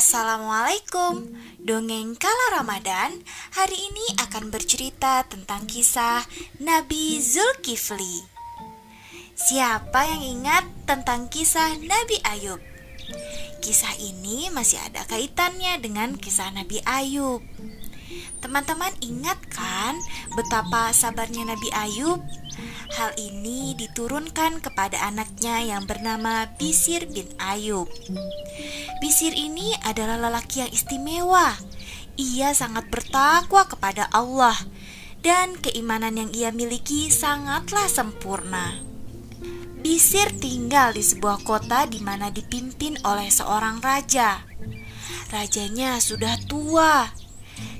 Assalamualaikum Dongeng Kala Ramadan Hari ini akan bercerita tentang kisah Nabi Zulkifli Siapa yang ingat tentang kisah Nabi Ayub? Kisah ini masih ada kaitannya dengan kisah Nabi Ayub Teman-teman ingat kan betapa sabarnya Nabi Ayub? Hal ini diturunkan kepada anaknya yang bernama Bisir bin Ayub. Bisir ini adalah lelaki yang istimewa. Ia sangat bertakwa kepada Allah dan keimanan yang ia miliki sangatlah sempurna. Bisir tinggal di sebuah kota di mana dipimpin oleh seorang raja. Rajanya sudah tua,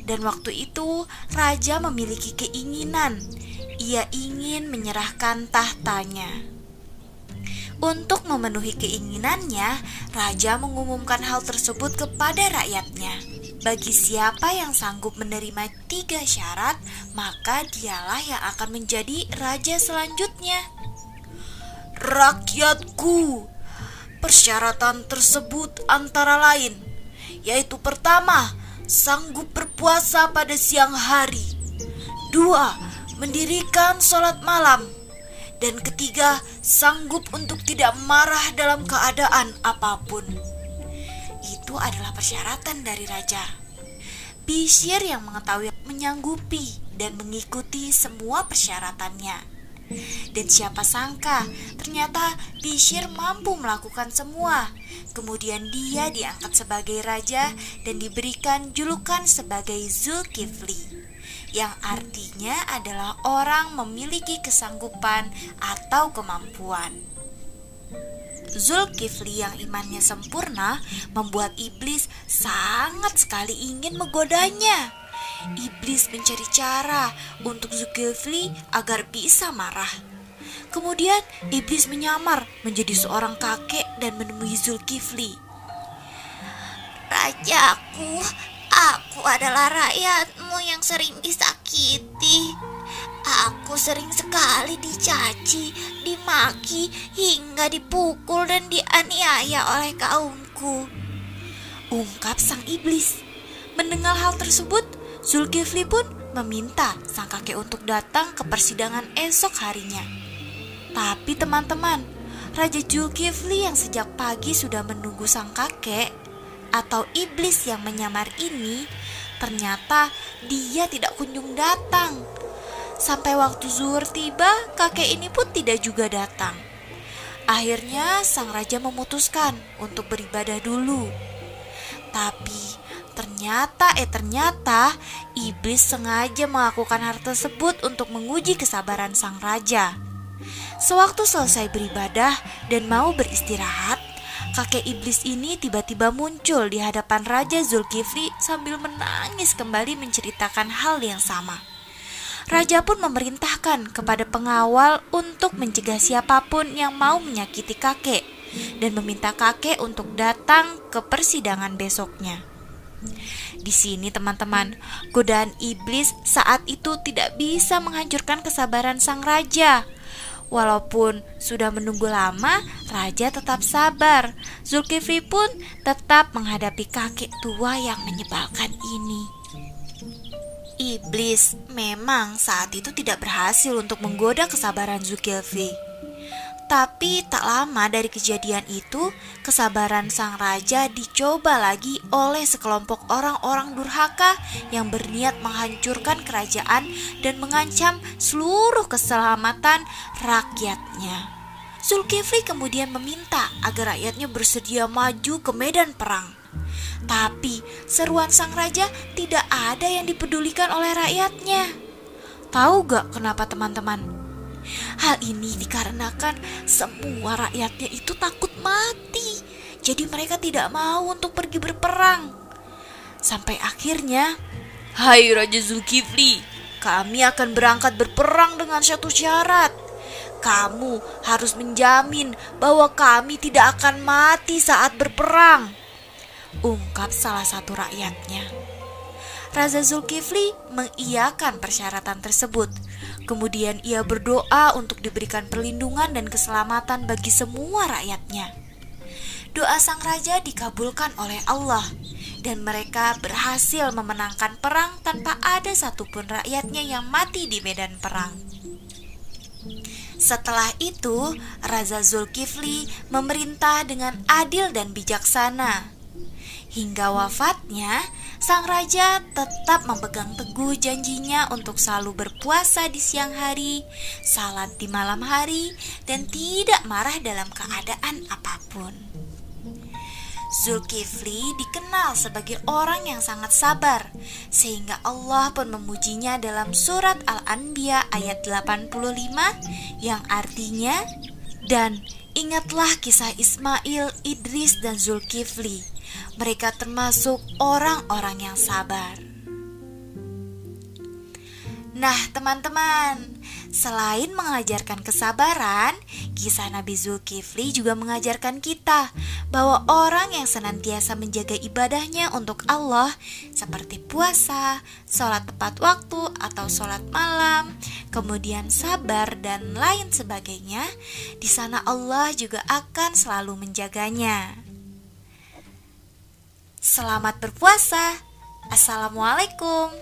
dan waktu itu raja memiliki keinginan ia ingin menyerahkan tahtanya. Untuk memenuhi keinginannya, raja mengumumkan hal tersebut kepada rakyatnya. Bagi siapa yang sanggup menerima tiga syarat, maka dialah yang akan menjadi raja selanjutnya. Rakyatku, persyaratan tersebut antara lain, yaitu pertama, sanggup berpuasa pada siang hari. Dua, mendirikan sholat malam, dan ketiga, sanggup untuk tidak marah dalam keadaan apa pun. Itu adalah persyaratan dari raja. Bishir yang mengetahui menyanggupi dan mengikuti semua persyaratannya. Dan siapa sangka, ternyata Bishir mampu melakukan semua. Kemudian dia diangkat sebagai raja dan diberikan julukan sebagai Zulkifli yang artinya adalah orang memiliki kesanggupan atau kemampuan. Zulkifli yang imannya sempurna membuat iblis sangat sekali ingin menggodanya. Iblis mencari cara untuk Zulkifli agar bisa marah. Kemudian iblis menyamar menjadi seorang kakek dan menemui Zulkifli. Rajaku, Aku adalah rakyatmu yang sering disakiti. Aku sering sekali dicaci, dimaki, hingga dipukul dan dianiaya oleh kaumku. Ungkap sang iblis. Mendengar hal tersebut, Zulkifli pun meminta sang kakek untuk datang ke persidangan esok harinya. Tapi teman-teman, Raja Zulkifli yang sejak pagi sudah menunggu sang kakek atau iblis yang menyamar ini ternyata dia tidak kunjung datang. Sampai waktu zuhur tiba, kakek ini pun tidak juga datang. Akhirnya sang raja memutuskan untuk beribadah dulu. Tapi ternyata eh ternyata iblis sengaja melakukan hal tersebut untuk menguji kesabaran sang raja. Sewaktu selesai beribadah dan mau beristirahat, kakek iblis ini tiba-tiba muncul di hadapan Raja Zulkifli sambil menangis kembali menceritakan hal yang sama. Raja pun memerintahkan kepada pengawal untuk mencegah siapa pun yang mau menyakiti kakek dan meminta kakek untuk datang ke persidangan besoknya. Di sini teman-teman, godaan iblis saat itu tidak bisa menghancurkan kesabaran sang raja Walaupun sudah menunggu lama, raja tetap sabar. Zulkifli pun tetap menghadapi kakek tua yang menyebalkan ini. Iblis memang saat itu tidak berhasil untuk menggoda kesabaran Zulkifli. Tapi tak lama dari kejadian itu, kesabaran sang raja dicoba lagi oleh sekelompok orang-orang durhaka yang berniat menghancurkan kerajaan dan mengancam seluruh keselamatan rakyatnya. Zulkifli kemudian meminta agar rakyatnya bersedia maju ke medan perang. Tapi seruan sang raja tidak ada yang dipedulikan oleh rakyatnya. Tahu gak kenapa teman-teman? Hal ini dikarenakan semua rakyatnya itu takut mati. Jadi mereka tidak mau untuk pergi berperang. Sampai akhirnya, Hai Raja Zulkifli, kami akan berangkat berperang dengan satu syarat. Kamu harus menjamin bahwa kami tidak akan mati saat berperang. Ungkap salah satu rakyatnya. Raja Zulkifli mengiyakan persyaratan tersebut Kemudian ia berdoa untuk diberikan perlindungan dan keselamatan bagi semua rakyatnya. doa sang raja dikabulkan oleh Allah dan mereka berhasil memenangkan perang tanpa ada satupun rakyatnya yang mati di medan perang. Setelah itu, Raja Zulkifli memerintah dengan adil dan bijaksana. Hingga wafatnya, sang raja tetap memegang teguh janjinya untuk selalu berpuasa di siang hari, salat di malam hari, dan tidak marah dalam keadaan apa pun. Zulkifli dikenal sebagai orang yang sangat sabar Sehingga Allah pun memujinya dalam surat Al-Anbiya ayat 85 Yang artinya Dan ingatlah kisah Ismail, Idris, dan Zulkifli Mereka termasuk orang-orang yang sabar Nah teman-teman Selain mengajarkan kesabaran, kisah Nabi Zulkifli juga mengajarkan kita bahwa orang yang senantiasa menjaga ibadahnya untuk Allah seperti puasa, sholat tepat waktu atau sholat malam, kemudian sabar dan lain sebagainya, di sana Allah juga akan selalu menjaganya. Selamat berpuasa. Assalamualaikum.